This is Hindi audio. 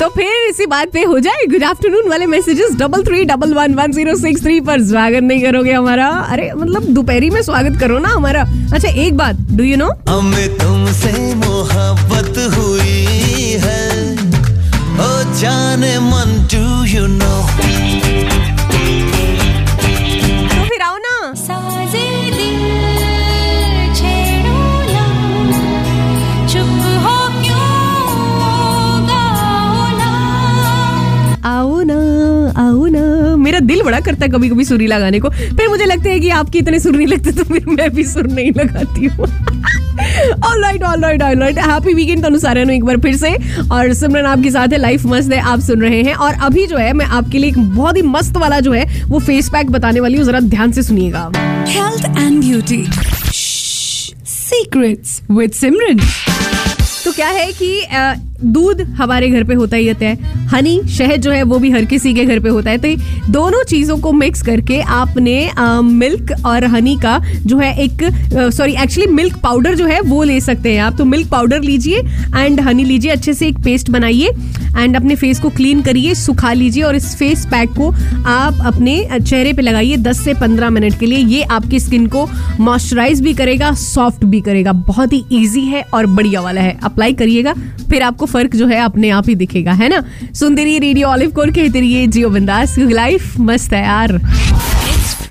तो फिर इसी बात पे हो जाए। गुड आफ्टरनून वाले messages double three double one one zero six three पर स्वागत नहीं करोगे हमारा। अरे मतलब दोपहरी में स्वागत करो ना हमारा। अच्छा एक बात डू यू नो हमें तुमसे मोहब्बत हुई है। ओ जाने मन डू यू नो आओ ना। मेरा दिल बड़ा करता है कभी कभी सुरीला गाने को। फिर मुझे लगता है कि आपके इतने सुर नहीं लगते तो फिर मैं भी सुर नहीं लगाती हूँ। Alright alright alright happy weekend Tanu सारे एक बार फिर से। और सिमरन आपके साथ है लाइफ मस्त है आप सुन रहे हैं। और अभी जो है मैं आपके लिए एक बहुत ही मस्त वाला जो है वो फेस पैक बताने वाली हूँ। जरा ध्यान से सुनिएगा। And beauty. Shh. Secrets with Simran. तो क्या है कि दूध हमारे घर पे होता ही होता है। हनी शहद जो है वो भी हर किसी के घर पे होता है। तो दोनों चीज़ों को मिक्स करके आपने अ, मिल्क और हनी का जो है एक सॉरी एक्चुअली मिल्क पाउडर जो है वो ले सकते हैं आप। तो मिल्क पाउडर लीजिए एंड हनी लीजिए अच्छे से एक पेस्ट बनाइए एंड अपने फेस को क्लीन करिए सुखा लीजिए और इस फेस पैक को आप अपने चेहरे पे लगाइए 10 से 15 मिनट के लिए। ये आपकी स्किन को मॉइस्चराइज भी करेगा सॉफ्ट भी करेगा। बहुत ही ईजी है और बढ़िया वाला है। अप्लाई करिएगा फिर आपको फ़र्क जो है अपने आप ही दिखेगा, है ना? सुनते रहिए रेडियो, ऑलिव कोर कहते रहिए जियो बिंदास लाइफ मस्त है यार।